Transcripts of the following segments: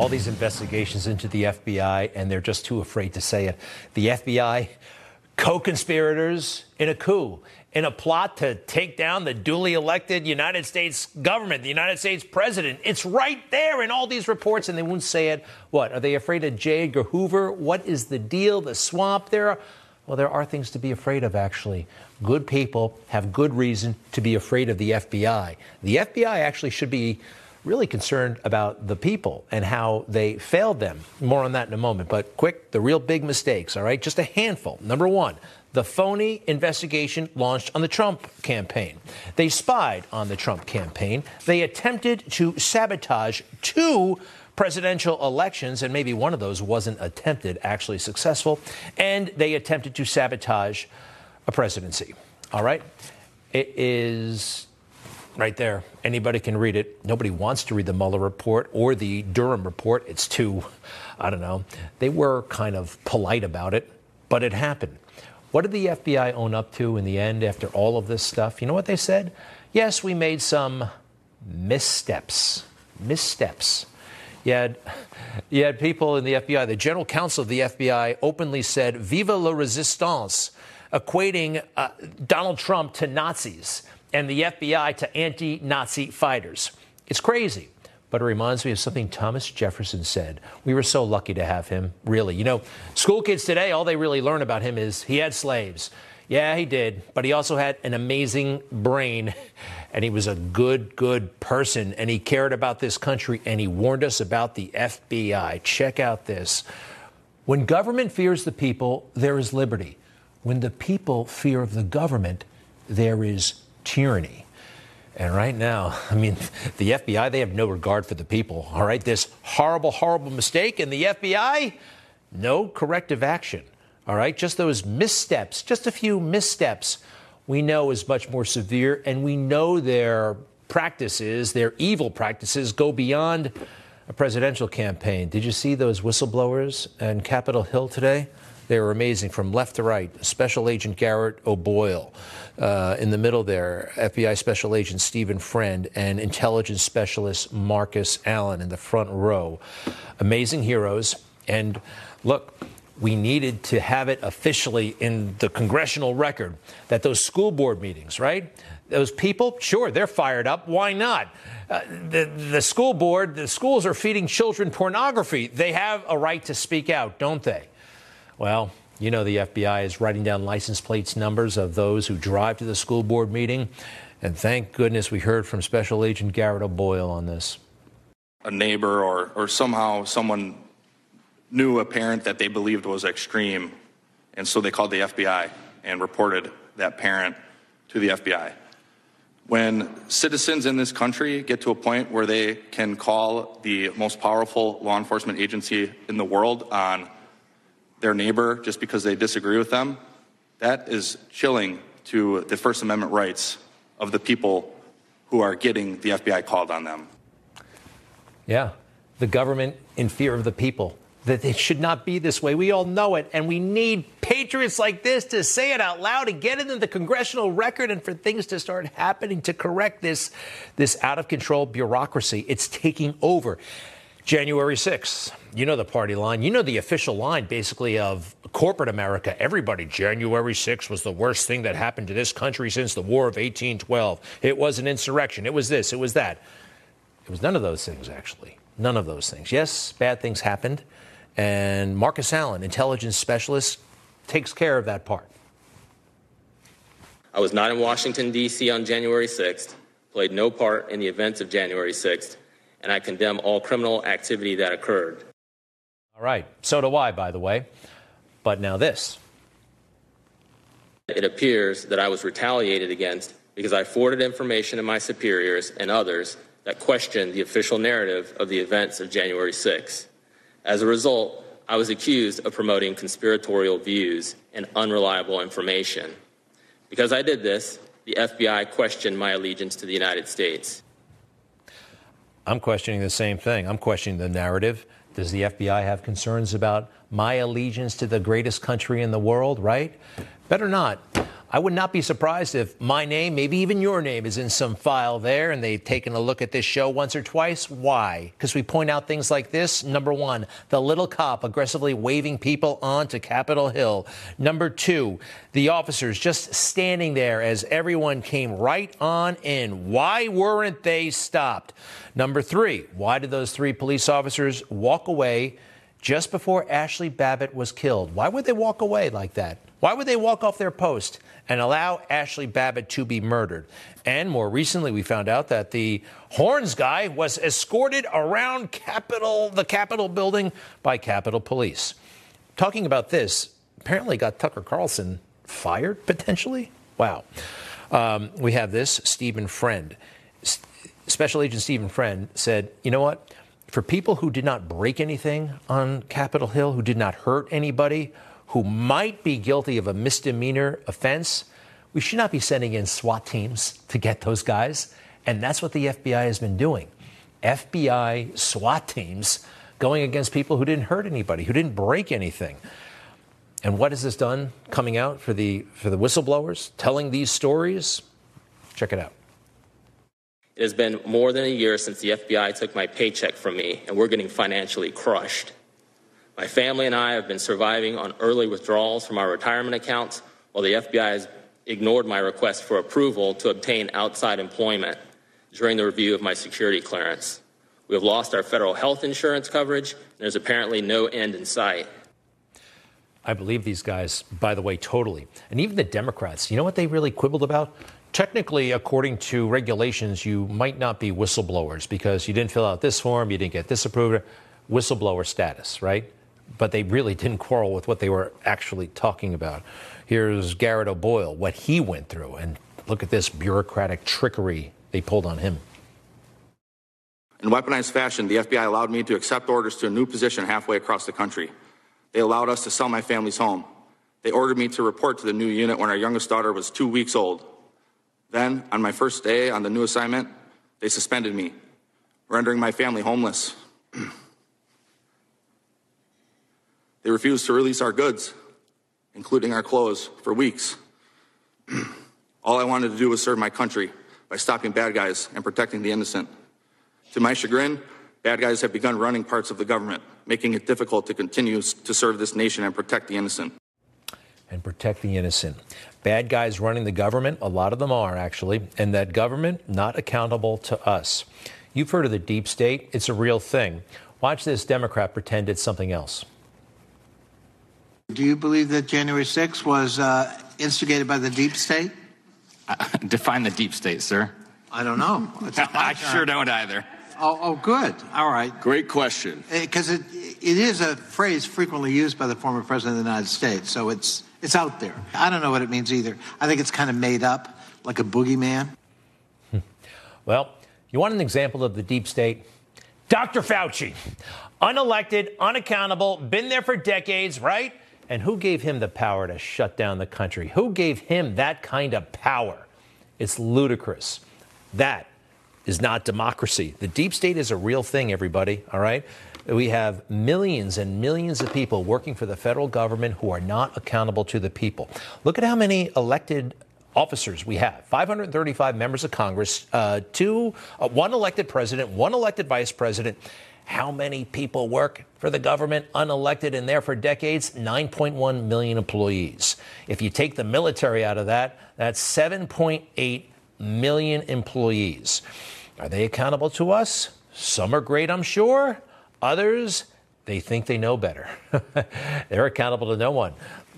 all these investigations into the FBI, and they're just too afraid to say it. The FBI, co conspirators in a coup, in a plot to take down the duly elected United States government, the United States president. It's right there in all these reports, and they won't say it. What? Are they afraid of J. Edgar Hoover? What is the deal? The swamp there? Well, there are things to be afraid of, actually. Good people have good reason to be afraid of the FBI. The FBI actually should be really concerned about the people and how they failed them. More on that in a moment. But quick, the real big mistakes, all right? Just a handful. Number one, the phony investigation launched on the Trump campaign. They spied on the Trump campaign. They attempted to sabotage two presidential elections, and maybe one of those wasn't attempted, actually successful, and they attempted to sabotage a presidency. All right? It is right there. Anybody can read it. Nobody wants to read the Mueller report or the Durham report. It's too, I don't know. They were kind of polite about it, but it happened. What did the FBI own up to in the end after all of this stuff? You know what they said? Yes, we made some missteps. Missteps. You had, you had people in the FBI, the general counsel of the FBI openly said, Viva la resistance, equating uh, Donald Trump to Nazis and the FBI to anti Nazi fighters. It's crazy but it reminds me of something Thomas Jefferson said. We were so lucky to have him, really. You know, school kids today, all they really learn about him is he had slaves. Yeah, he did, but he also had an amazing brain, and he was a good, good person, and he cared about this country, and he warned us about the FBI. Check out this. When government fears the people, there is liberty. When the people fear of the government, there is tyranny. And right now, I mean, the FBI, they have no regard for the people. All right, this horrible, horrible mistake, and the FBI, no corrective action. All right, just those missteps, just a few missteps, we know is much more severe, and we know their practices, their evil practices, go beyond a presidential campaign. Did you see those whistleblowers on Capitol Hill today? They were amazing from left to right. Special Agent Garrett O'Boyle uh, in the middle there, FBI Special Agent Stephen Friend, and Intelligence Specialist Marcus Allen in the front row. Amazing heroes. And look, we needed to have it officially in the congressional record that those school board meetings, right? Those people, sure, they're fired up. Why not? Uh, the, the school board, the schools are feeding children pornography. They have a right to speak out, don't they? Well, you know the FBI is writing down license plates numbers of those who drive to the school board meeting. And thank goodness we heard from Special Agent Garrett O'Boyle on this. A neighbor or, or somehow someone knew a parent that they believed was extreme, and so they called the FBI and reported that parent to the FBI. When citizens in this country get to a point where they can call the most powerful law enforcement agency in the world on their neighbor just because they disagree with them, that is chilling to the First Amendment rights of the people who are getting the FBI called on them. Yeah, the government in fear of the people. That it should not be this way. We all know it. And we need patriots like this to say it out loud and get it in the congressional record and for things to start happening to correct this, this out of control bureaucracy. It's taking over. January 6th. You know the party line. You know the official line, basically, of corporate America. Everybody, January 6th was the worst thing that happened to this country since the War of 1812. It was an insurrection. It was this. It was that. It was none of those things, actually. None of those things. Yes, bad things happened. And Marcus Allen, intelligence specialist, takes care of that part. I was not in Washington, D.C. on January 6th, played no part in the events of January 6th, and I condemn all criminal activity that occurred. All right. So do I, by the way. But now this. It appears that I was retaliated against because I forwarded information to my superiors and others that questioned the official narrative of the events of January 6. As a result, I was accused of promoting conspiratorial views and unreliable information. Because I did this, the FBI questioned my allegiance to the United States. I'm questioning the same thing. I'm questioning the narrative. Does the FBI have concerns about my allegiance to the greatest country in the world, right? Better not. I would not be surprised if my name, maybe even your name, is in some file there and they've taken a look at this show once or twice. Why? Because we point out things like this. Number one, the little cop aggressively waving people onto Capitol Hill. Number two, the officers just standing there as everyone came right on in. Why weren't they stopped? Number three, why did those three police officers walk away just before Ashli Babbitt was killed? Why would they walk away like that? Why would they walk off their post and allow Ashli Babbitt to be murdered? And more recently, we found out that the Horns guy was escorted around Capitol, the Capitol building by Capitol Police. Talking about this, apparently got Tucker Carlson fired potentially. Wow. Um, we have this Stephen Friend. S- Special Agent Stephen Friend said, you know what? For people who did not break anything on Capitol Hill, who did not hurt anybody, who might be guilty of a misdemeanor offense, we should not be sending in SWAT teams to get those guys. And that's what the FBI has been doing. FBI SWAT teams going against people who didn't hurt anybody, who didn't break anything. And what has this done coming out for the for the whistleblowers telling these stories? Check it out. It has been more than a year since the FBI took my paycheck from me, and we're getting financially crushed. My family and I have been surviving on early withdrawals from our retirement accounts while the FBI has ignored my request for approval to obtain outside employment during the review of my security clearance. We have lost our federal health insurance coverage, and there's apparently no end in sight. I believe these guys, by the way, totally. And even the Democrats, you know what they really quibbled about? Technically, according to regulations, you might not be whistleblowers because you didn't fill out this form, you didn't get this approved, whistleblower status, right? But they really didn't quarrel with what they were actually talking about. Here's Garrett O'Boyle, what he went through, and look at this bureaucratic trickery they pulled on him. In weaponized fashion, the FBI allowed me to accept orders to a new position halfway across the country. They allowed us to sell my family's home. They ordered me to report to the new unit when our youngest daughter was two weeks old. Then, on my first day on the new assignment, they suspended me, rendering my family homeless. they refused to release our goods, including our clothes, for weeks. All I wanted to do was serve my country by stopping bad guys and protecting the innocent. To my chagrin, bad guys have begun running parts of the government, making it difficult to continue to serve this nation and protect the innocent. And protect the innocent. Bad guys running the government, a lot of them are actually, and that government not accountable to us. You've heard of the deep state, it's a real thing. Watch this Democrat pretend it's something else. Do you believe that January 6th was uh, instigated by the deep state? Define the deep state, sir. I don't know. It's not my I sure don't either. Oh, oh, good. All right. Great question. Because it, it is a phrase frequently used by the former president of the United States, so it's it's out there. I don't know what it means either. I think it's kind of made up, like a boogeyman. Well, you want an example of the deep state? Dr. Fauci, unelected, unaccountable, been there for decades, right? And who gave him the power to shut down the country? Who gave him that kind of power? It's ludicrous. That is not democracy. The deep state is a real thing, everybody, all right? We have millions and millions of people working for the federal government who are not accountable to the people. Look at how many elected officers we have 535 members of Congress, uh, two, uh, one elected president, one elected vice president. How many people work for the government unelected and there for decades? 9.1 million employees. If you take the military out of that, that's 7.8 million employees. Are they accountable to us? Some are great, I'm sure. Others, they think they know better. They're accountable to no one.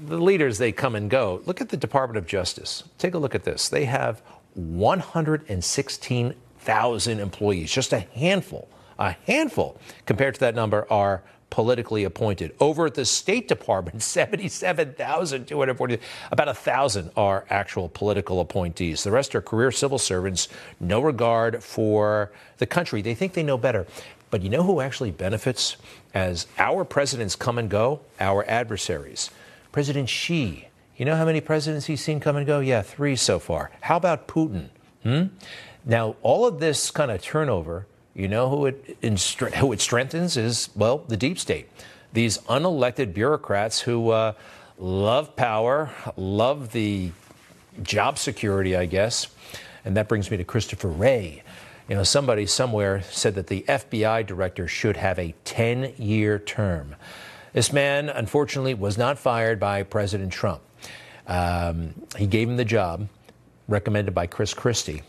The leaders, they come and go. Look at the Department of Justice. Take a look at this. They have 116,000 employees, just a handful, a handful compared to that number are politically appointed. Over at the State Department, 77,240, about a 1,000 are actual political appointees. The rest are career civil servants, no regard for the country. They think they know better. But you know who actually benefits as our presidents come and go? Our adversaries. President Xi. You know how many presidents he's seen come and go? Yeah, three so far. How about Putin? Hmm? Now, all of this kind of turnover, you know who it, who it strengthens is, well, the deep state. These unelected bureaucrats who uh, love power, love the job security, I guess. And that brings me to Christopher Wray. You know, somebody somewhere said that the FBI director should have a 10 year term. This man, unfortunately, was not fired by President Trump. Um, he gave him the job, recommended by Chris Christie.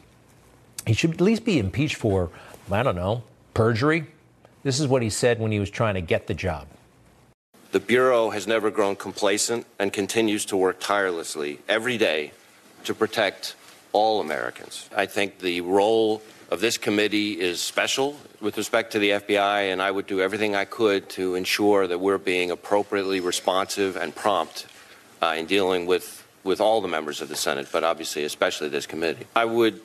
He should at least be impeached for, I don't know, perjury. This is what he said when he was trying to get the job. The Bureau has never grown complacent and continues to work tirelessly every day to protect all Americans. I think the role of this committee is special with respect to the FBI, and I would do everything I could to ensure that we're being appropriately responsive and prompt uh, in dealing with, with all the members of the Senate, but obviously especially this committee. I would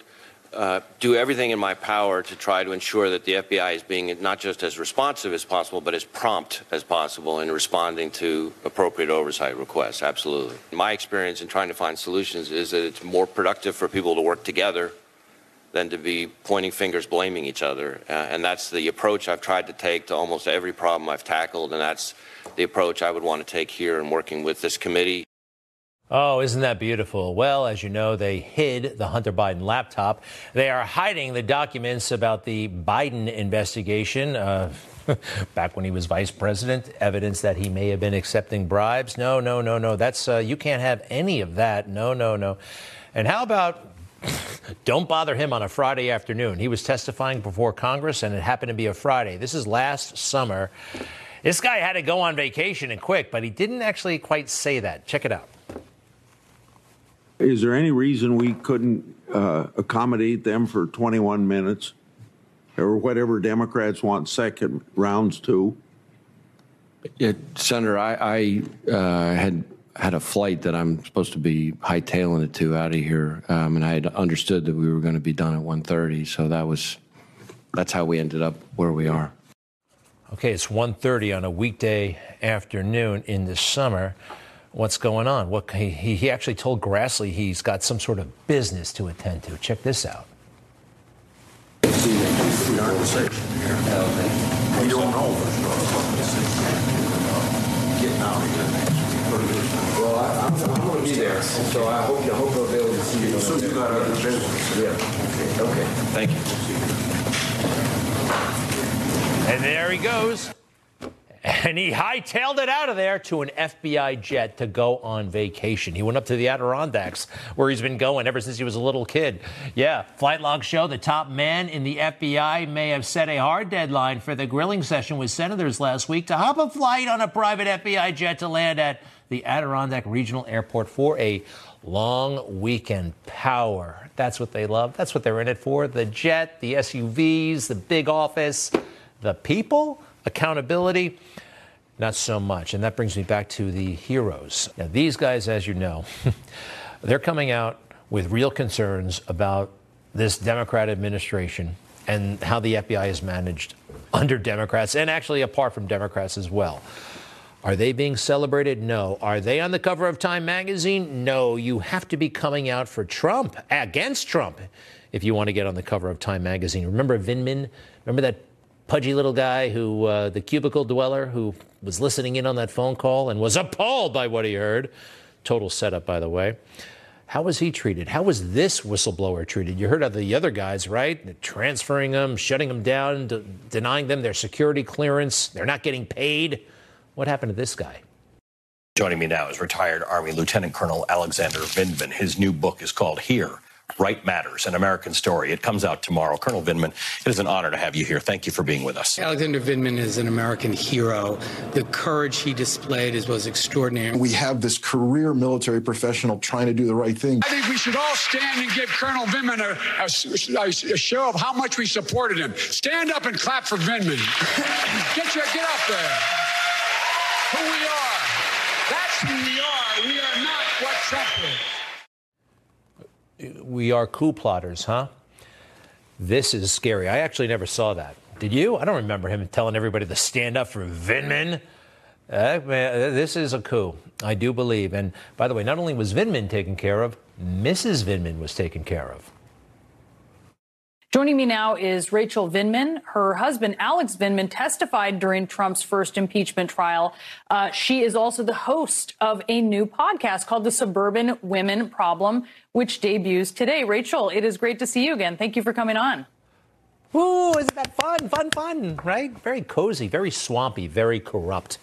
uh, do everything in my power to try to ensure that the FBI is being not just as responsive as possible, but as prompt as possible in responding to appropriate oversight requests. Absolutely. My experience in trying to find solutions is that it's more productive for people to work together than to be pointing fingers, blaming each other. Uh, and that's the approach I've tried to take to almost every problem I've tackled, and that's the approach I would want to take here in working with this committee. Oh, isn't that beautiful? Well, as you know, they hid the Hunter Biden laptop. They are hiding the documents about the Biden investigation. Uh, back when he was vice president, evidence that he may have been accepting bribes. No, no, no, no. That's uh, you can't have any of that. No, no, no. And how about don't bother him on a Friday afternoon? He was testifying before Congress, and it happened to be a Friday. This is last summer. This guy had to go on vacation and quick, but he didn't actually quite say that. Check it out. Is there any reason we couldn't uh, accommodate them for 21 minutes or whatever Democrats want second rounds to? Yeah, Senator, I, I uh, had had a flight that I'm supposed to be hightailing it to out of here, um, and I had understood that we were going to be done at 1:30. So that was that's how we ended up where we are. Okay, it's 1:30 on a weekday afternoon in the summer what's going on. What he, he actually told Grassley he's got some sort of business to attend to. Check this out. We don't know. Getting out of here. Well, I, I'm, I'm going to be there, so I hope, I hope I'll be able to see you. So you got other business. Yeah. Okay. Thank you. And there he goes. And he hightailed it out of there to an FBI jet to go on vacation. He went up to the Adirondacks, where he's been going ever since he was a little kid. Yeah, flight logs show the top man in the FBI may have set a hard deadline for the grilling session with senators last week to hop a flight on a private FBI jet to land at the Adirondack Regional Airport for a long weekend power. That's what they love. That's what they're in it for. The jet, the SUVs, the big office, the people accountability, not so much. And that brings me back to the heroes. Now, these guys, as you know, they're coming out with real concerns about this Democrat administration and how the FBI is managed under Democrats and actually apart from Democrats as well. Are they being celebrated? No. Are they on the cover of Time magazine? No. You have to be coming out for Trump, against Trump, if you want to get on the cover of Time magazine. Remember Vindman? Remember that pudgy little guy who, uh, the cubicle dweller who was listening in on that phone call and was appalled by what he heard. Total setup, by the way. How was he treated? How was this whistleblower treated? You heard of the other guys, right? Transferring them, shutting them down, de- denying them their security clearance. They're not getting paid. What happened to this guy? Joining me now is retired Army Lieutenant Colonel Alexander Vindman. His new book is called Here Right Matters, an American story. It comes out tomorrow. Colonel Vindman, it is an honor to have you here. Thank you for being with us. Alexander Vindman is an American hero. The courage he displayed is, was extraordinary. We have this career military professional trying to do the right thing. I think we should all stand and give Colonel Vindman a, a, a show of how much we supported him. Stand up and clap for Vindman. get your, get up there. Who we are. That's who we are. We are not what Trump is we are coup plotters, huh? This is scary. I actually never saw that. Did you? I don't remember him telling everybody to stand up for Vindman. Uh, man, this is a coup, I do believe. And by the way, not only was Vindman taken care of, Mrs. Vindman was taken care of. Joining me now is Rachel Vindman. Her husband, Alex Vindman, testified during Trump's first impeachment trial. Uh, she is also the host of a new podcast called The Suburban Women Problem, which debuts today. Rachel, it is great to see you again. Thank you for coming on. Ooh, isn't that fun? Fun, fun, right? Very cozy, very swampy, very corrupt.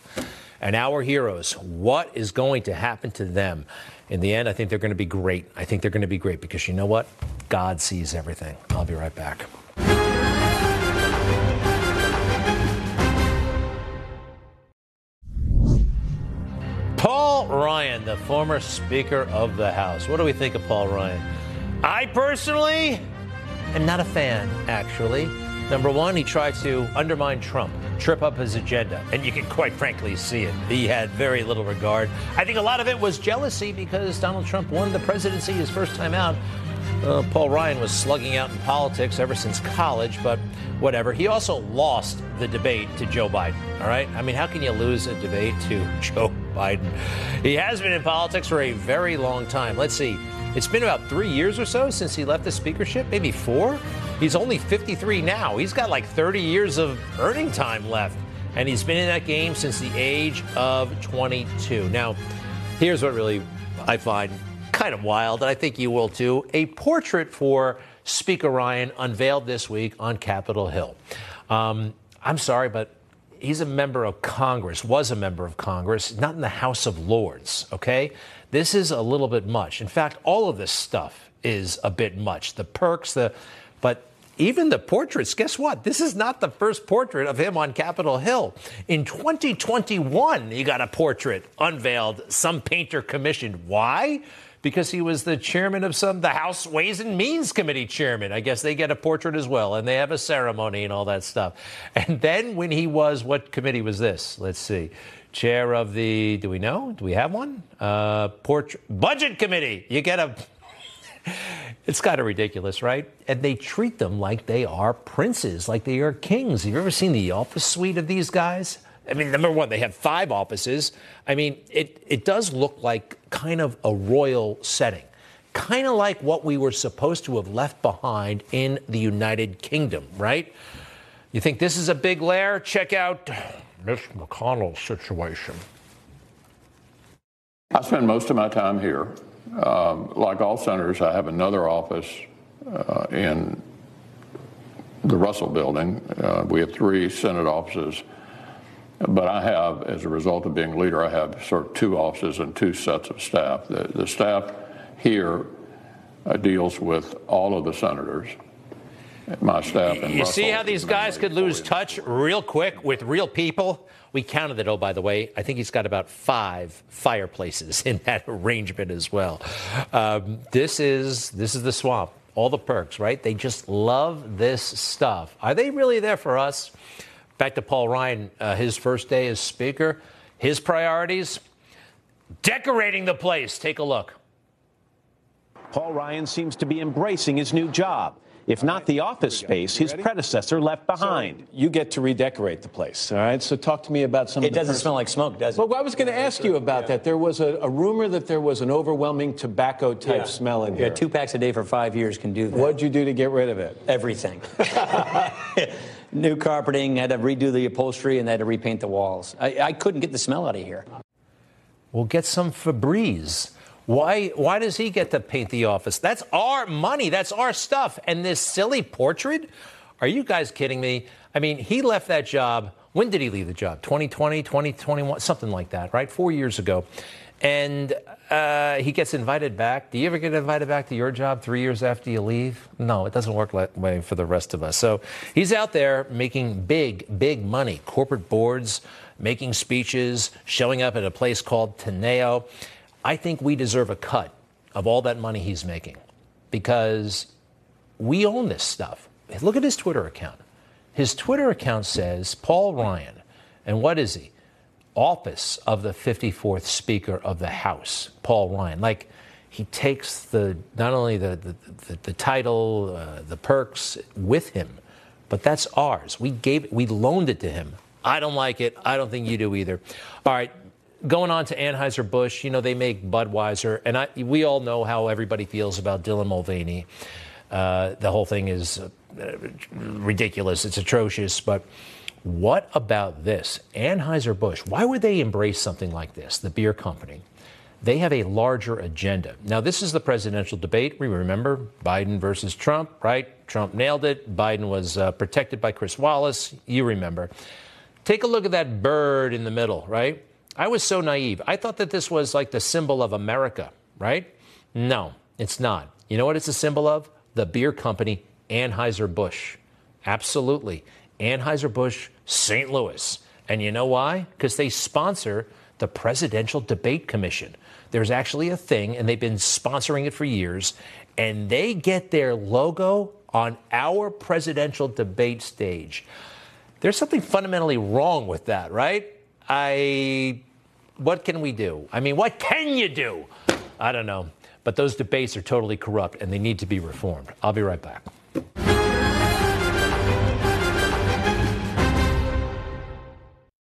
And our heroes, what is going to happen to them? In the end, I think they're going to be great. I think they're going to be great because you know what? God sees everything. I'll be right back. Paul Ryan, the former Speaker of the House. What do we think of Paul Ryan? I personally am not a fan, actually. Number one, he tried to undermine Trump, trip up his agenda, and you can quite frankly see it. He had very little regard. I think a lot of it was jealousy because Donald Trump won the presidency his first time out. Uh, Paul Ryan was slugging out in politics ever since college, but whatever. He also lost the debate to Joe Biden, all right? I mean, how can you lose a debate to Joe Biden? He has been in politics for a very long time. Let's see. It's been about three years or so since he left the speakership, maybe four. He's only 53 now. He's got like 30 years of earning time left. And he's been in that game since the age of 22. Now, here's what really I find kind of wild, and I think you will too. A portrait for Speaker Ryan unveiled this week on Capitol Hill. Um, I'm sorry, but he's a member of Congress, was a member of Congress, not in the House of Lords, okay? This is a little bit much. In fact, all of this stuff is a bit much. The perks, the but even the portraits, guess what? This is not the first portrait of him on Capitol Hill. In 2021, he got a portrait unveiled, some painter commissioned. Why? Because he was the chairman of some, the House Ways and Means Committee chairman. I guess they get a portrait as well, and they have a ceremony and all that stuff. And then when he was, what committee was this? Let's see. Chair of the, do we know? Do we have one? Uh, portrait, Budget Committee. You get a it's kind of ridiculous, right? And they treat them like they are princes, like they are kings. Have you ever seen the office suite of these guys? I mean, number one, they have five offices. I mean, it, it does look like kind of a royal setting, kind of like what we were supposed to have left behind in the United Kingdom, right? You think this is a big lair? Check out Mitch McConnell's situation. I spend most of my time here. Um, like all senators, I have another office uh, in the Russell building. Uh, we have three Senate offices. But I have, as a result of being leader, I have sort of two offices and two sets of staff. The, the staff here uh, deals with all of the senators. My staff in You Russell see how these guys could lose touch real quick with real people? We counted it, oh, by the way. I think he's got about five fireplaces in that arrangement as well. Um, this is this is the swamp. All the perks, right? They just love this stuff. Are they really there for us? Back to Paul Ryan, uh, his first day as Speaker. His priorities decorating the place. Take a look. Paul Ryan seems to be embracing his new job. If not the office space his predecessor left behind. You get to redecorate the place, all right? So talk to me about some It of the doesn't pers- smell like smoke, does it? Well, I was going to ask you about that. There was a, a rumor that there was an overwhelming tobacco type Yeah. smell in here. Yeah, two packs a day for five years can do that. What'd you do to get rid of it? Everything. New carpeting, had to redo the upholstery, and had to repaint the walls. I, I couldn't get the smell out of here. We'll get some Febreze. Why, why does he get to paint the office? That's our money. That's our stuff. And this silly portrait? Are you guys kidding me? I mean, he left that job. When did he leave the job? 2020, 2021, something like that, right? Four years ago. And uh, he gets invited back. Do you ever get invited back to your job three years after you leave? No, it doesn't work that way for the rest of us. So he's out there making big, big money. Corporate boards, making speeches, showing up at a place called Teneo. I think we deserve a cut of all that money he's making because we own this stuff. Look at his Twitter account. His Twitter account says Paul Ryan. And what is he? Office of the 54th Speaker of the House, Paul Ryan. Like, he takes the not only the, the, the, the title, uh, the perks with him, but that's ours. We gave it, we loaned it to him. I don't like it. I don't think you do either. All right, going on to Anheuser-Busch, you know, they make Budweiser, and I, we all know how everybody feels about Dylan Mulvaney. Uh, the whole thing is uh, ridiculous. It's atrocious. But what about this? Anheuser-Busch, why would they embrace something like this, the beer company? They have a larger agenda. Now, this is the presidential debate. We remember Biden versus Trump, right? Trump nailed it. Biden was uh, protected by Chris Wallace. You remember. Take a look at that bird in the middle, right? I was so naive. I thought that this was like the symbol of America, right? No, it's not. You know what it's a symbol of? The beer company Anheuser-Busch. Absolutely. Anheuser-Busch, St. Louis. And you know why? Because they sponsor the Presidential Debate Commission. There's actually a thing, and they've been sponsoring it for years, and they get their logo on our presidential debate stage. There's something fundamentally wrong with that, right? I. What can we do? I mean, what can you do? I don't know. But those debates are totally corrupt and they need to be reformed. I'll be right back.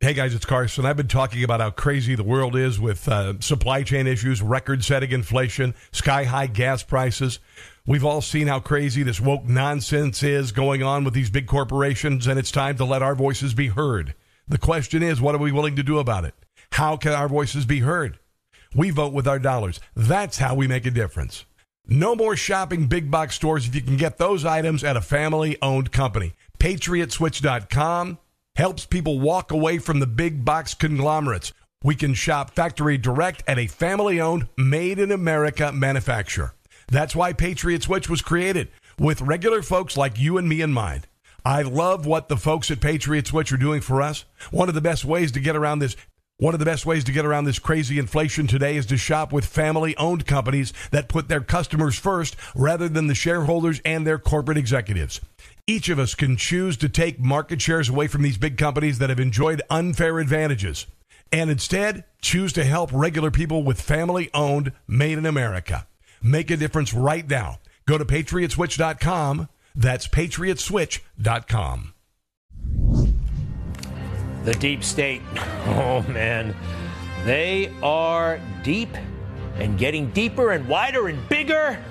Hey guys, it's Carson. I've been talking about how crazy the world is with uh, supply chain issues, record setting inflation, sky high gas prices. We've all seen how crazy this woke nonsense is going on with these big corporations, and it's time to let our voices be heard. The question is, what are we willing to do about it? How can our voices be heard? We vote with our dollars. That's how we make a difference. No more shopping big box stores if you can get those items at a family owned company. PatriotSwitch.com helps people walk away from the big box conglomerates. We can shop factory direct at a family owned, made in America manufacturer. That's why Patriot Switch was created, with regular folks like you and me in mind. I love what the folks at Patriot Switch are doing for us. One of the best ways to get around this one of the best ways to get around this crazy inflation today is to shop with family owned companies that put their customers first rather than the shareholders and their corporate executives. Each of us can choose to take market shares away from these big companies that have enjoyed unfair advantages and instead choose to help regular people with family owned, made in America. Make a difference right now. Go to patriotswitch.com. That's patriotswitch.com. The deep state. Oh, man. They are deep and getting deeper and wider and bigger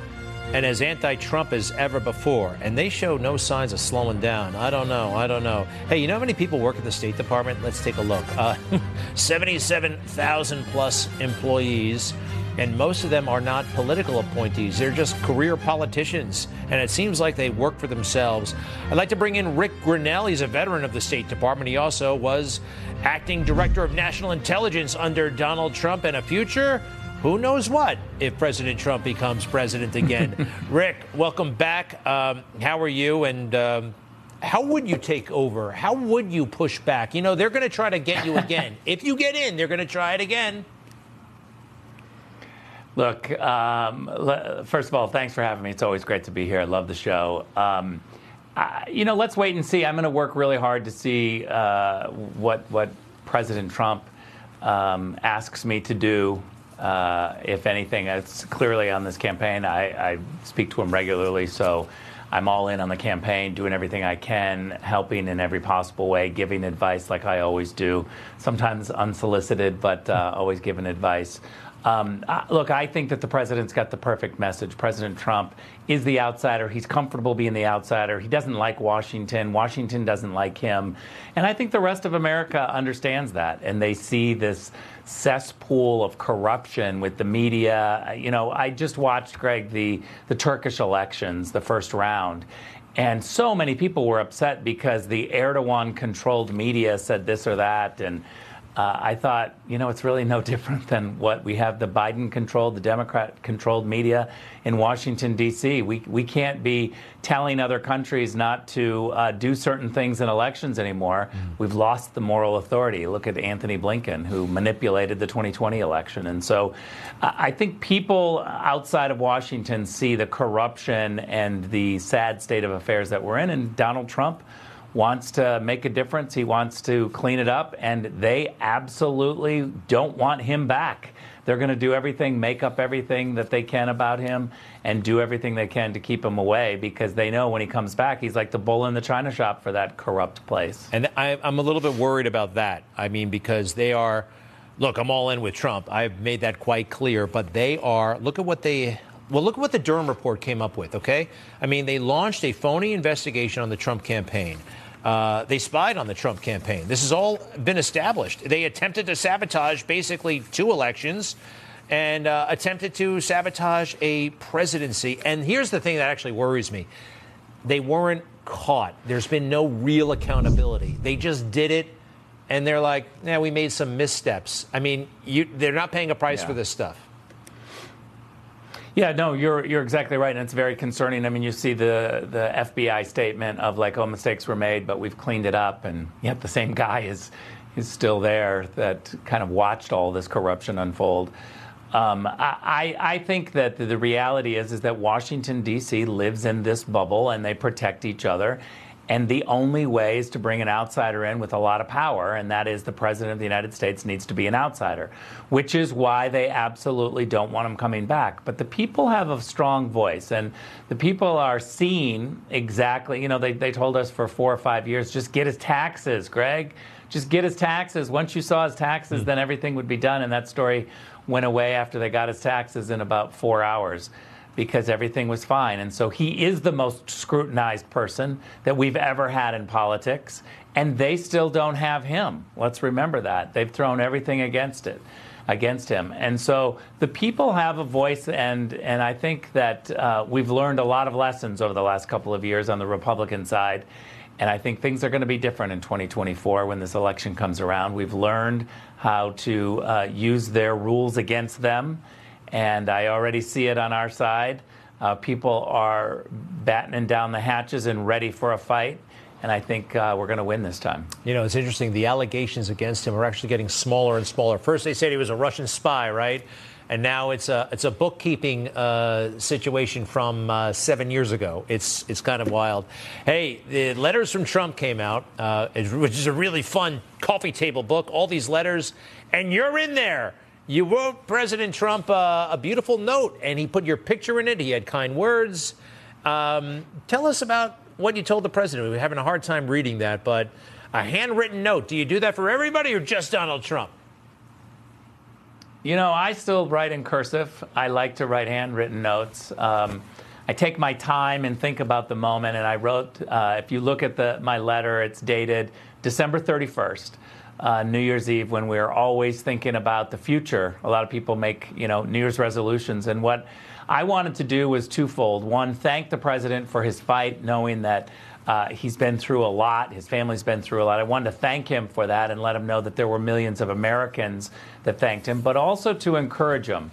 and as anti Trump as ever before. And they show no signs of slowing down. I don't know. I don't know. Hey, you know how many people work at the State Department? Let's take a look. Uh, 77,000 plus employees. And most of them are not political appointees. They're just career politicians. And it seems like they work for themselves. I'd like to bring in Rick Grenell. He's a veteran of the State Department. He also was acting director of national intelligence under Donald Trump and a future who knows what if President Trump becomes president again. Rick, welcome back. Um, how are you? And um, how would you take over? How would you push back? You know, they're going to try to get you again. if you get in, they're going to try it again. Look, um, first of all, thanks for having me. It's always great to be here. I love the show. Um, I, you know, let's wait and see. I'm going to work really hard to see uh, what what President Trump um, asks me to do uh, if anything, it's clearly on this campaign. I, I, speak to him regularly, so I'm all in on the campaign, doing everything I can, helping in every possible way, giving advice like I always do. Sometimes unsolicited, but uh, always giving advice. Um, look, I think that the president's got the perfect message. President Trump is the outsider. He's comfortable being the outsider. He doesn't like Washington. Washington doesn't like him. And I think the rest of America understands that. And they see this cesspool of corruption with the media. You know, I just watched, Greg, the, the Turkish elections, the first round. And so many people were upset because the Erdogan controlled media said this or that. And uh, I thought, you know, it's really no different than what we have the Biden controlled, the Democrat controlled media in Washington, D.C. We, we can't be telling other countries not to uh, do certain things in elections anymore. Mm. We've lost the moral authority. Look at Antony Blinken, who manipulated the 2020 election. And so uh, I think people outside of Washington see the corruption and the sad state of affairs that we're in. And Donald Trump wants to make a difference. He wants to clean it up, and they absolutely don't want him back. They're going to do everything, make up everything that they can about him, and do everything they can to keep him away because they know when he comes back, he's like the bull in the china shop for that corrupt place. And I, I'm a little bit worried about that. I mean, because they are. Look, I'm all in with Trump. I've made that quite clear. But they are. Look at what they Well, look at what the Durham report came up with, okay? I mean, they launched a phony investigation on the Trump campaign. Uh, they spied on the Trump campaign. This has all been established. They attempted to sabotage basically two elections and uh, attempted to sabotage a presidency. And here's the thing that actually worries me they weren't caught. There's been no real accountability. They just did it, and they're like, "Yeah, we made some missteps." I mean, you, they're not paying a price Yeah. for this stuff. Yeah, no, you're you're exactly right, and it's very concerning. I mean, you see the the FBI statement of like, oh, mistakes were made, but we've cleaned it up, and yet the same guy is is still there that kind of watched all this corruption unfold. Um, I, I think that the, the reality is is that Washington D.C. lives in this bubble, and they protect each other. And the only way is to bring an outsider in with a lot of power, and that is the President of the United States needs to be an outsider, which is why they absolutely don't want him coming back. But the people have a strong voice, and the people are seeing exactly, you know, they, they told us for four or five years just get his taxes, Greg. Just get his taxes. Once you saw his taxes, hmm. then everything would be done. And that story went away after they got his taxes in about four hours because everything was fine. And so he is the most scrutinized person that we've ever had in politics, and they still don't have him. Let's remember that. They've thrown everything against it. Against him, and so the people have a voice, and and I think that uh, we've learned a lot of lessons over the last couple of years on the Republican side, and I think things are going to be different in 2024 when this election comes around. We've learned how to uh, use their rules against them, and I already see it on our side. Uh, people are battening down the hatches and ready for a fight, and I think uh, we're going to win this time. You know, it's interesting. The allegations against him are actually getting smaller and smaller. First, they said he was a Russian spy, right? And now it's a it's a bookkeeping uh, situation from uh, seven years ago. It's it's kind of wild. Hey, the letters from Trump came out, uh, which is a really fun coffee table book. All these letters, and you're in there. You wrote President Trump uh, a beautiful note, and he put your picture in it. He had kind words. Um, tell us about what you told the president. We're having a hard time reading that, but a handwritten note. Do you do that for everybody or just Donald Trump? You know, I still write in cursive. I like to write handwritten notes. Um, I take my time and think about the moment. And I wrote, uh, if you look at the, my letter, it's dated December 31st, uh, New Year's Eve, when we're always thinking about the future. A lot of people make, you know, New Year's resolutions. And what I wanted to do was twofold. One, thank the president for his fight, knowing that uh, he's been through a lot. His family's been through a lot. I wanted to thank him for that and let him know that there were millions of Americans that thanked him, but also to encourage him,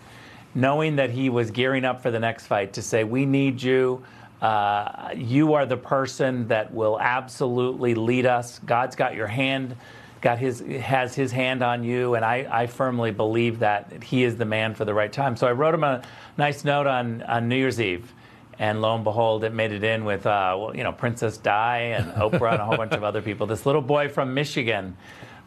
knowing that he was gearing up for the next fight, to say, We need you. Uh, you are the person that will absolutely lead us. God's got your hand, got his has his hand on you, and I, I firmly believe that he is the man for the right time. So I wrote him a nice note on, on New Year's Eve and lo and behold, it made it in with, uh, well, you know, Princess Di and Oprah and a whole bunch of other people. This little boy from Michigan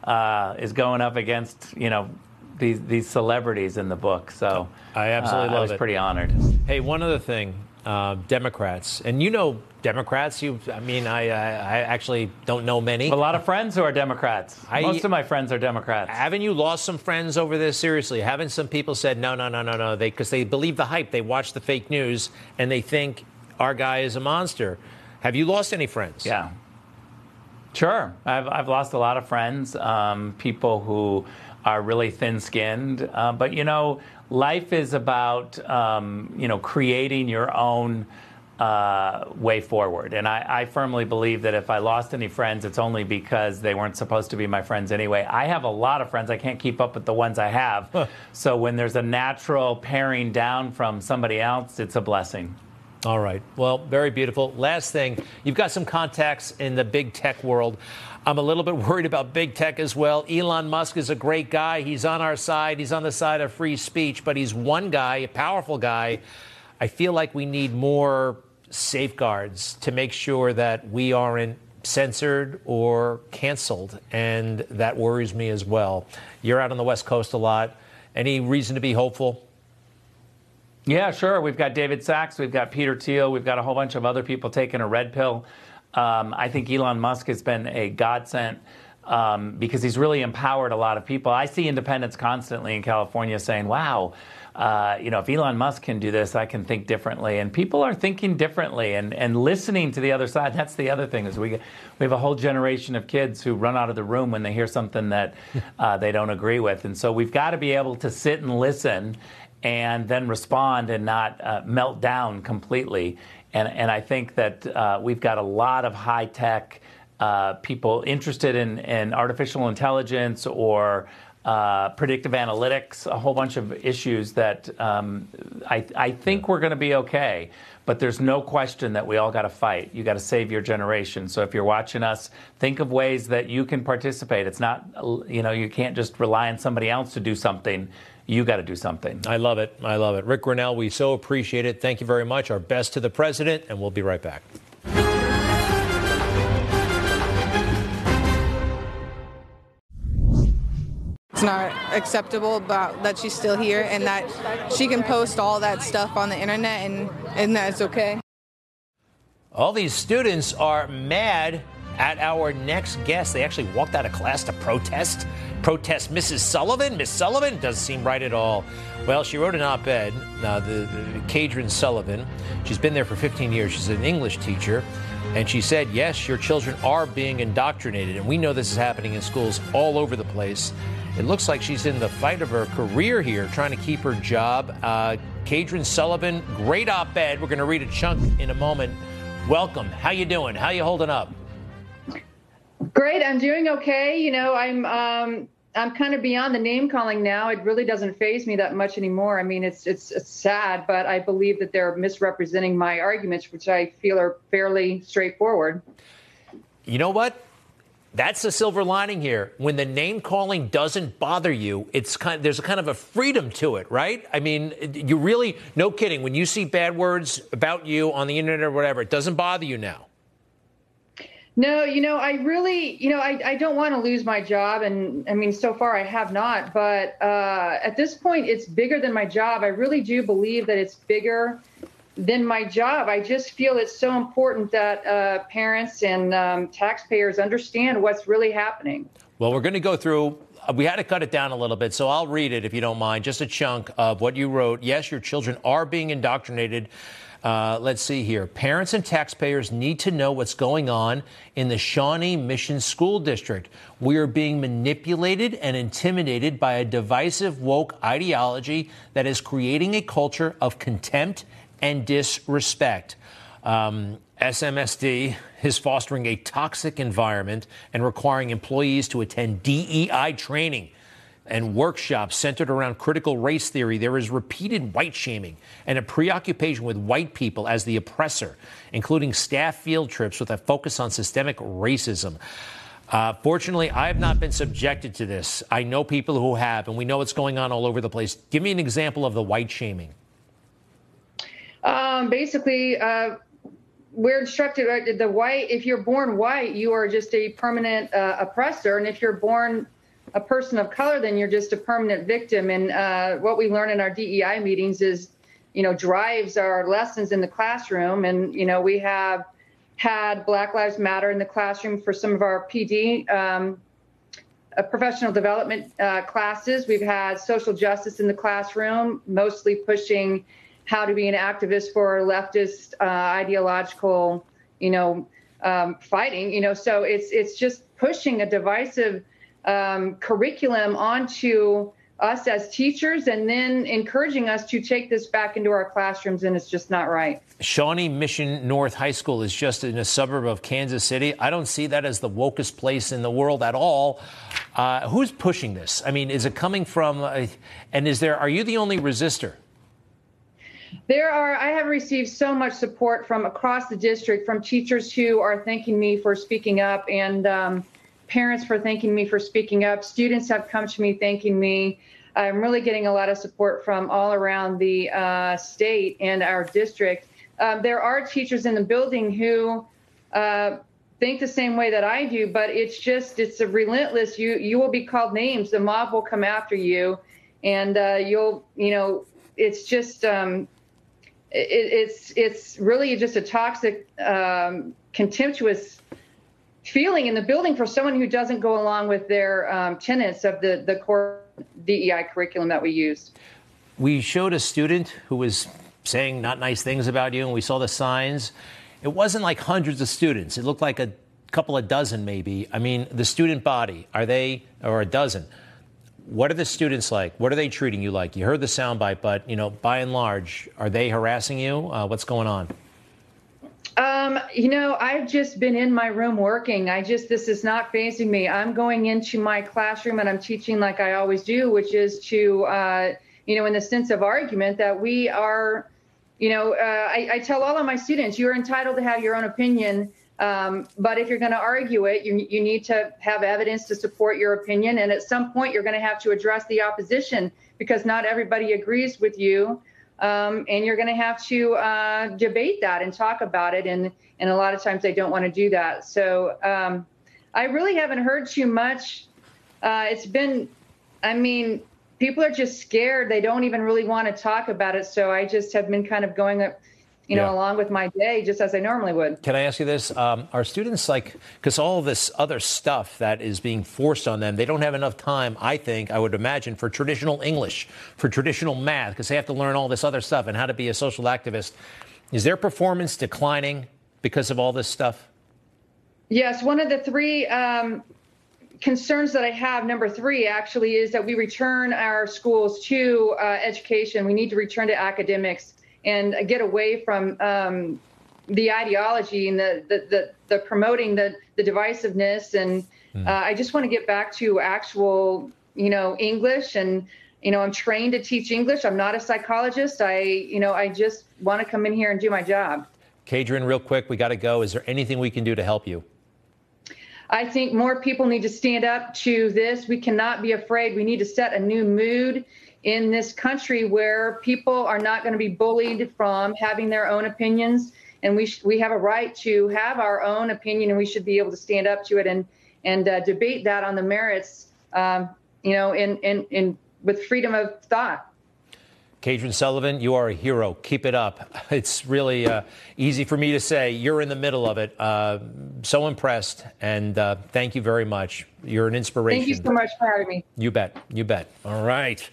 uh, is going up against, you know, these these celebrities in the book. So I absolutely uh, love I was it. pretty honored. Hey, one other thing, uh, Democrats, and you know Democrats. You, I mean, I, I, I actually don't know many. A lot of friends who are Democrats. I- Most of my friends are Democrats. Haven't you lost some friends over this? Seriously, haven't some people said no, no, no, no, no? They because they believe the hype, they watch the fake news, and they think our guy is a monster. Have you lost any friends? Yeah. Sure. I've, I've lost a lot of friends, um, people who are really thin skinned. Uh, but, you know, life is about, um, you know, creating your own uh, way forward. And I, I firmly believe that if I lost any friends, it's only because they weren't supposed to be my friends anyway. I have a lot of friends. I can't keep up with the ones I have. So when there's a natural paring down from somebody else, it's a blessing. All right. Well, very beautiful. Last thing, you've got some contacts in the big tech world. I'm a little bit worried about big tech as well. Elon Musk is a great guy. He's on our side. He's on the side of free speech, but he's one guy, a powerful guy. I feel like we need more safeguards to make sure that we aren't censored or canceled, and that worries me as well. You're out on the West Coast a lot. Any reason to be hopeful? Yeah, sure. We've got David Sacks, we've got Peter Thiel, we've got a whole bunch of other people taking a red pill. Um, I think Elon Musk has been a godsend um, because he's really empowered a lot of people. I see independents constantly in California saying, wow, uh, you know, if Elon Musk can do this, I can think differently. And people are thinking differently and, and listening to the other side. That's the other thing is we, we have a whole generation of kids who run out of the room when they hear something that uh, they don't agree with. And so we've got to be able to sit and listen and then respond and not uh, melt down completely. And, and I think that uh, we've got a lot of high tech uh, people interested in, in artificial intelligence or uh, predictive analytics, a whole bunch of issues that um, I, I, think we're going to be okay. But there's no question that we all got to fight. You got to save your generation. So if you're watching us, think of ways that you can participate. It's not, you know, you can't just rely on somebody else to do something. You got to do something. I love it. I love it. Ric Grenell, we so appreciate it. Thank you very much. Our best to the president, and we'll be right back. It's not acceptable about that she's still here and that she can post all that stuff on the internet and, and that's okay. All these students are mad at our next guest. They actually walked out of class to protest. Protest Mrs. Sullivan. Miss Sullivan doesn't seem right at all. Well, she wrote an op ed, uh, the, the Kadron Sullivan. She's been there for 15 years. She's an English teacher. And she said, yes, your children are being indoctrinated. And we know this is happening in schools all over the place. It looks like she's in the fight of her career here, trying to keep her job. Uh, Kadron Sullivan, great op-ed. We're going to read a chunk in a moment. Welcome. How you doing? How you holding up? Great. I'm doing okay. You know, I'm um, I'm kind of beyond the name calling now. It really doesn't faze me that much anymore. I mean, it's, it's it's sad, but I believe that they're misrepresenting my arguments, which I feel are fairly straightforward. You know what? That's the silver lining here. When the name calling doesn't bother you, it's kind of, there's a kind of a freedom to it, right? I mean, you really, no kidding, when you see bad words about you on the internet or whatever, it doesn't bother you now. No, you know, I really, you know, I, I don't want to lose my job. And I mean, so far I have not. But uh, at this point, it's bigger than my job. I really do believe that it's bigger than my job. I just feel it's so important that uh, parents and um, taxpayers understand what's really happening. Well, we're going to go through. Uh, we had to cut it down a little bit, so I'll read it if you don't mind. Just a chunk of what you wrote. Yes, your children are being indoctrinated. Uh, let's see here. Parents and taxpayers need to know what's going on in the Shawnee Mission School District. We are being manipulated and intimidated by a divisive woke ideology that is creating a culture of contempt and disrespect. Um, SMSD is fostering a toxic environment and requiring employees to attend DEI training and workshops centered around critical race theory. There is repeated white shaming and a preoccupation with white people as the oppressor, including staff field trips with a focus on systemic racism. Uh, fortunately, I have not been subjected to this. I know people who have, and we know what's going on all over the place. Give me an example of the white shaming. Um, basically, uh, we're instructed uh, the white. If you're born white, you are just a permanent uh, oppressor, and if you're born a person of color, then you're just a permanent victim. And uh, what we learn in our DEI meetings is, you know, drives our lessons in the classroom. And you know, we have had Black Lives Matter in the classroom for some of our PD. Um, uh, professional development uh, classes. We've had social justice in the classroom, mostly pushing how to be an activist for leftist uh, ideological, you know, um, fighting. You know, so it's it's just pushing a divisive um, curriculum onto us as teachers and then encouraging us to take this back into our classrooms and it's just not right. Shawnee Mission North High School is just in a suburb of Kansas City. I don't see that as the wokest place in the world at all. Uh, who's pushing this? I mean, is it coming from, uh, and is there, are you the only resistor? There are, I have received so much support from across the district from teachers who are thanking me for speaking up and um, parents for thanking me for speaking up. Students have come to me thanking me. I'm really getting a lot of support from all around the uh, state and our district. Um, there are teachers in the building who uh, think the same way that I do, but it's just it's a relentless. You you will be called names. The mob will come after you, and uh, you'll you know it's just um, it, it's it's really just a toxic, um, contemptuous feeling in the building for someone who doesn't go along with their um, tenets of the, the core DEI curriculum that we used. We showed a student who was saying not nice things about you, and we saw the signs. It wasn't like hundreds of students. It looked like a couple of dozen, maybe. I mean, the student body, are they, or a dozen? What are the students like? What are they treating you like? You heard the soundbite, but you know, by and large, are they harassing you? Uh, what's going on? Um, you know, I've just been in my room working. I just, this is not fazing me. I'm going into my classroom and I'm teaching like I always do, which is to, uh, you know, in the sense of argument that we are, you know, uh, I, I, tell all of my students, you're entitled to have your own opinion. Um, but if you're going to argue it, you, you need to have evidence to support your opinion. And at some point, you're going to have to address the opposition because not everybody agrees with you. Um, and you're going to have to uh, debate that and talk about it. And and a lot of times they don't want to do that. So um, I really haven't heard too much. Uh, it's been, I mean, people are just scared. They don't even really want to talk about it. So I just have been kind of going up you know, yeah. along with my day, just as I normally would. Can I ask you this? Um, are students like, because all this other stuff that is being forced on them, they don't have enough time, I think, I would imagine, for traditional English, for traditional math, because they have to learn all this other stuff and how to be a social activist. Is their performance declining because of all this stuff? Yes. One of the three um, concerns that I have, number three, actually, is that we return our schools to uh, education. We need to return to academics and get away from um, the ideology and the, the, the, the, promoting the, the divisiveness. And mm. uh, I just want to get back to actual, you know, English. And, you know, I'm trained to teach English. I'm not a psychologist. I, you know, I just want to come in here and do my job. Kadrin, real quick, we got to go. Is there anything we can do to help you? I think more people need to stand up to this. We cannot be afraid. We need to set a new mood in this country where people are not going to be bullied from having their own opinions and we sh- we have a right to have our own opinion and we should be able to stand up to it and and uh, debate that on the merits um, you know in, in in with freedom of thought Kadrin Sullivan, you are a hero. Keep it up. It's really uh, easy for me to say. You're in the middle of it. Uh, so impressed, and uh, thank you very much. You're an inspiration. Thank you so much for having me. You bet. You bet. All right.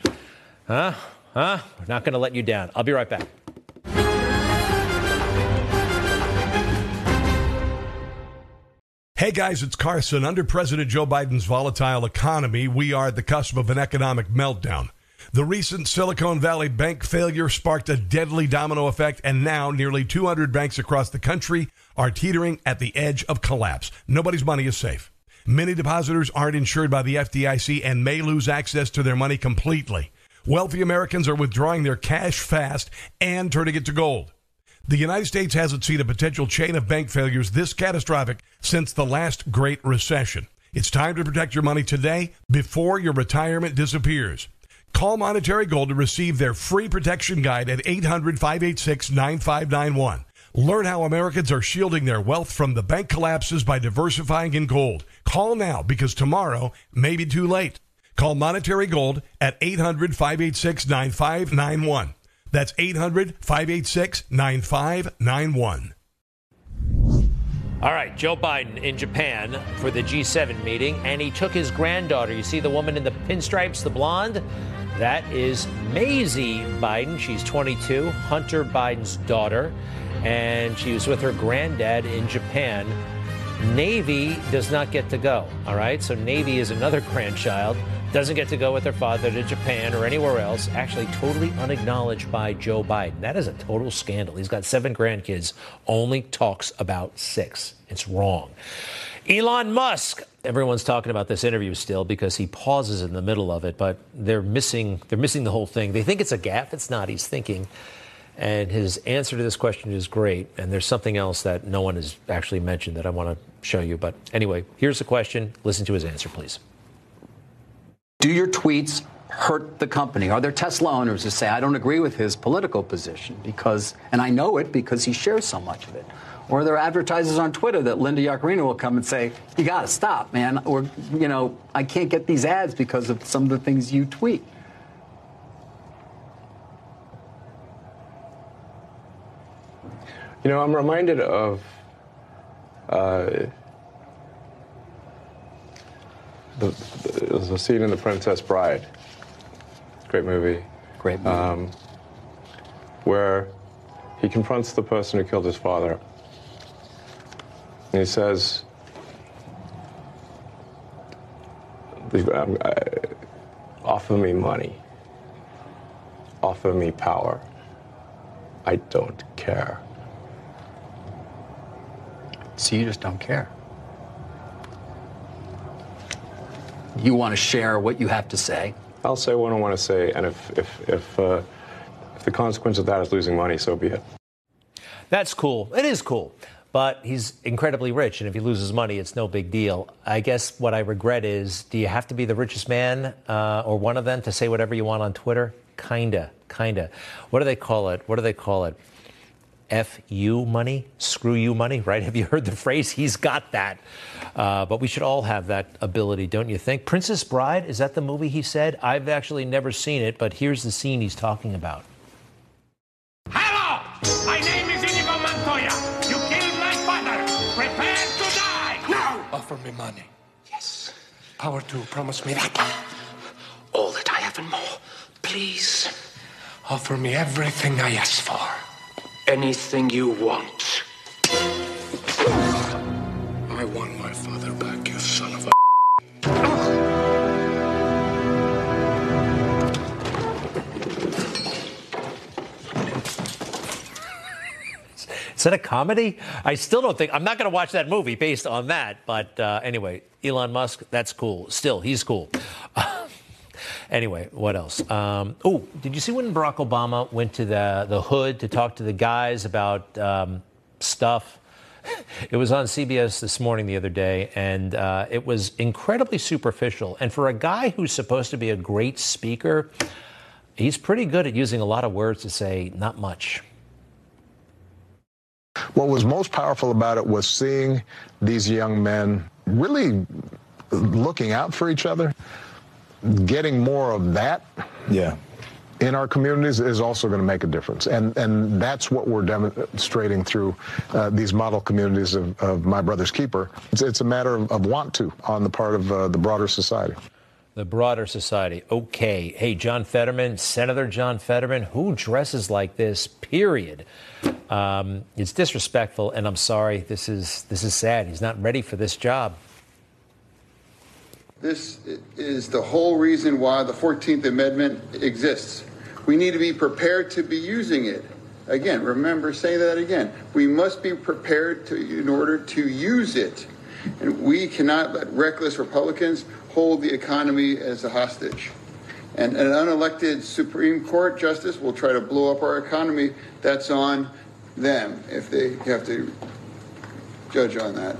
Huh? Huh? We're not going to let you down. I'll be right back. Hey guys, it's Carson. Under President Joe Biden's volatile economy, we are at the cusp of an economic meltdown. The recent Silicon Valley bank failure sparked a deadly domino effect, and now nearly 200 banks across the country are teetering at the edge of collapse. Nobody's money is safe. Many depositors aren't insured by the FDIC and may lose access to their money completely. Wealthy Americans are withdrawing their cash fast and turning it to gold. The United States hasn't seen a potential chain of bank failures this catastrophic since the last Great Recession. It's time to protect your money today before your retirement disappears. Call Monetary Gold to receive their free protection guide at 800 586 9591. Learn how Americans are shielding their wealth from the bank collapses by diversifying in gold. Call now because tomorrow may be too late. Call Monetary Gold at 800 586 9591. That's 800 586 9591. All right, Joe Biden in Japan for the G7 meeting, and he took his granddaughter. You see the woman in the pinstripes, the blonde? That is Maisie Biden. She's 22, Hunter Biden's daughter, and she was with her granddad in Japan. Navy does not get to go, all right? So Navy is another grandchild doesn't get to go with her father to Japan or anywhere else, actually totally unacknowledged by Joe Biden. That is a total scandal. He's got seven grandkids, only talks about six. It's wrong. Elon Musk. Everyone's talking about this interview still because he pauses in the middle of it, but they're missing they're missing the whole thing. They think it's a gaffe. It's not. He's thinking. And his answer to this question is great. And there's something else that no one has actually mentioned that I want to show you. But anyway, here's the question. Listen to his answer, please. Do your tweets hurt the company? Are there Tesla owners who say, I don't agree with his political position because, and I know it because he shares so much of it? Or are there advertisers on Twitter that Linda Yaccarino will come and say, you got to stop, man, or, you know, I can't get these ads because of some of the things you tweet? You know, I'm reminded of uh, the, the, there's a scene in The Princess Bride. Great movie. Great movie. Um, where he confronts the person who killed his father. And he says, um, uh, offer me money. Offer me power. I don't care. So you just don't care. You want to share what you have to say. I'll say what I want to say, and if if if, uh, if the consequence of that is losing money, so be it. That's cool. It is cool. But he's incredibly rich, and if he loses money, it's no big deal. I guess what I regret is do you have to be the richest man uh, or one of them to say whatever you want on Twitter? Kinda, kinda. What do they call it? What do they call it? F you money? Screw you money, right? Have you heard the phrase? He's got that. Uh, but we should all have that ability, don't you think? Princess Bride, is that the movie he said? I've actually never seen it, but here's the scene he's talking about. Hello! My name is Inigo Montoya. You killed my father. Prepare to die! Now! Offer me money. Yes. Power to promise me that. All that I have and more. Please. Offer me everything I ask for. Anything you want. I want my father back, you son of a. Is that a comedy? I still don't think I'm not going to watch that movie based on that. But uh, anyway, Elon Musk, that's cool. Still, he's cool. anyway, what else? Um, oh, did you see when Barack Obama went to the the hood to talk to the guys about um, stuff? It was on CBS this morning the other day, and uh, it was incredibly superficial. And for a guy who's supposed to be a great speaker, he's pretty good at using a lot of words to say not much. What was most powerful about it was seeing these young men really looking out for each other. Getting more of that Yeah. in our communities is also going to make a difference. And, and that's what we're demonstrating through uh, these model communities of, of My Brother's Keeper. It's, it's a matter of, of want to on the part of uh, the broader society. The broader society. Okay. Hey, John Fetterman, Senator John Fetterman, who dresses like this, period. Um, it's disrespectful, and I'm sorry. This is, this is sad. He's not ready for this job. This is the whole reason why the 14th Amendment exists. We need to be prepared to be using it. Again, remember, say that again. We must be prepared to, in order to use it. And we cannot let reckless Republicans hold the economy as a hostage. And an unelected Supreme Court justice will try to blow up our economy. That's on them if they have to judge on that.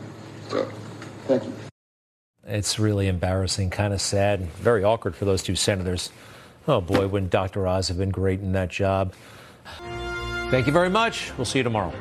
So, thank you. It's really embarrassing, kind of sad, very awkward for those two senators. Oh boy, wouldn't Dr. Oz have been great in that job? Thank you very much. We'll see you tomorrow.